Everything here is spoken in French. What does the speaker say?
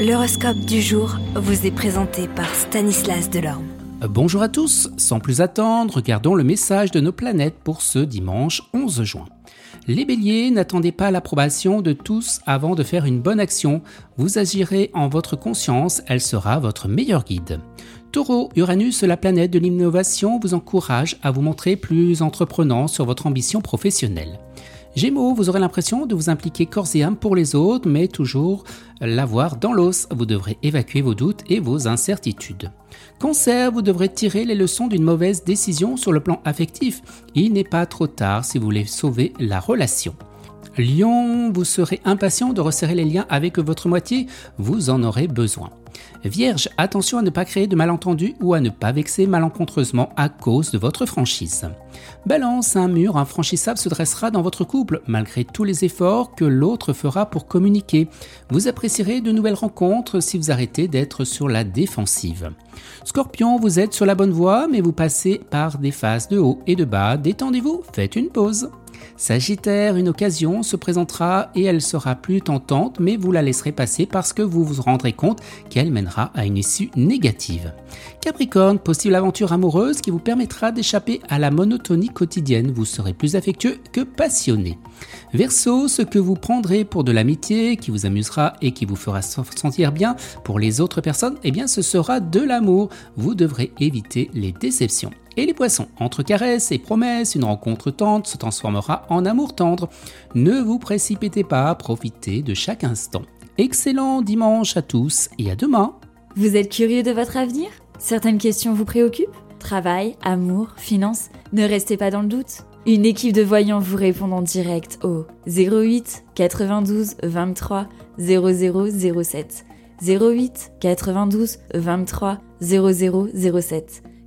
L'horoscope du jour vous est présenté par Stanislas Delorme. Bonjour à tous, sans plus attendre, regardons le message de nos planètes pour ce dimanche 11 juin. Les béliers, n'attendez pas l'approbation de tous avant de faire une bonne action. Vous agirez en votre conscience, elle sera votre meilleur guide. Taureau, Uranus, la planète de l'innovation, vous encourage à vous montrer plus entreprenant sur votre ambition professionnelle. Gémeaux, vous aurez l'impression de vous impliquer corps et âme pour les autres, mais toujours l'avoir dans l'os. Vous devrez évacuer vos doutes et vos incertitudes. Cancer, vous devrez tirer les leçons d'une mauvaise décision sur le plan affectif. Il n'est pas trop tard si vous voulez sauver la relation. Lion, vous serez impatient de resserrer les liens avec votre moitié, vous en aurez besoin. Vierge, attention à ne pas créer de malentendus ou à ne pas vexer malencontreusement à cause de votre franchise. Balance, un mur infranchissable se dressera dans votre couple, malgré tous les efforts que l'autre fera pour communiquer. Vous apprécierez de nouvelles rencontres si vous arrêtez d'être sur la défensive. Scorpion, vous êtes sur la bonne voie, mais vous passez par des phases de haut et de bas. Détendez-vous, faites une pause. Sagittaire, une occasion se présentera et elle sera plus tentante, mais vous la laisserez passer parce que vous vous rendrez compte qu'elle mènera à une issue négative. Capricorne, possible aventure amoureuse qui vous permettra d'échapper à la monotonie quotidienne. Vous serez plus affectueux que passionné. Verseau, ce que vous prendrez pour de l'amitié, qui vous amusera et qui vous fera sentir bien pour les autres personnes, eh bien ce sera de l'amour. Vous devrez éviter les déceptions. Et les poissons, entre caresses et promesses, une rencontre tendre se transformera en amour tendre. Ne vous précipitez pas, profitez de chaque instant. Excellent dimanche à tous et à demain. Vous êtes curieux de votre avenir? Certaines questions vous préoccupent? Travail, amour, finances Ne restez pas dans le doute. Une équipe de voyants vous répond en direct au 08 92 23 0007. 08 92 23 0007.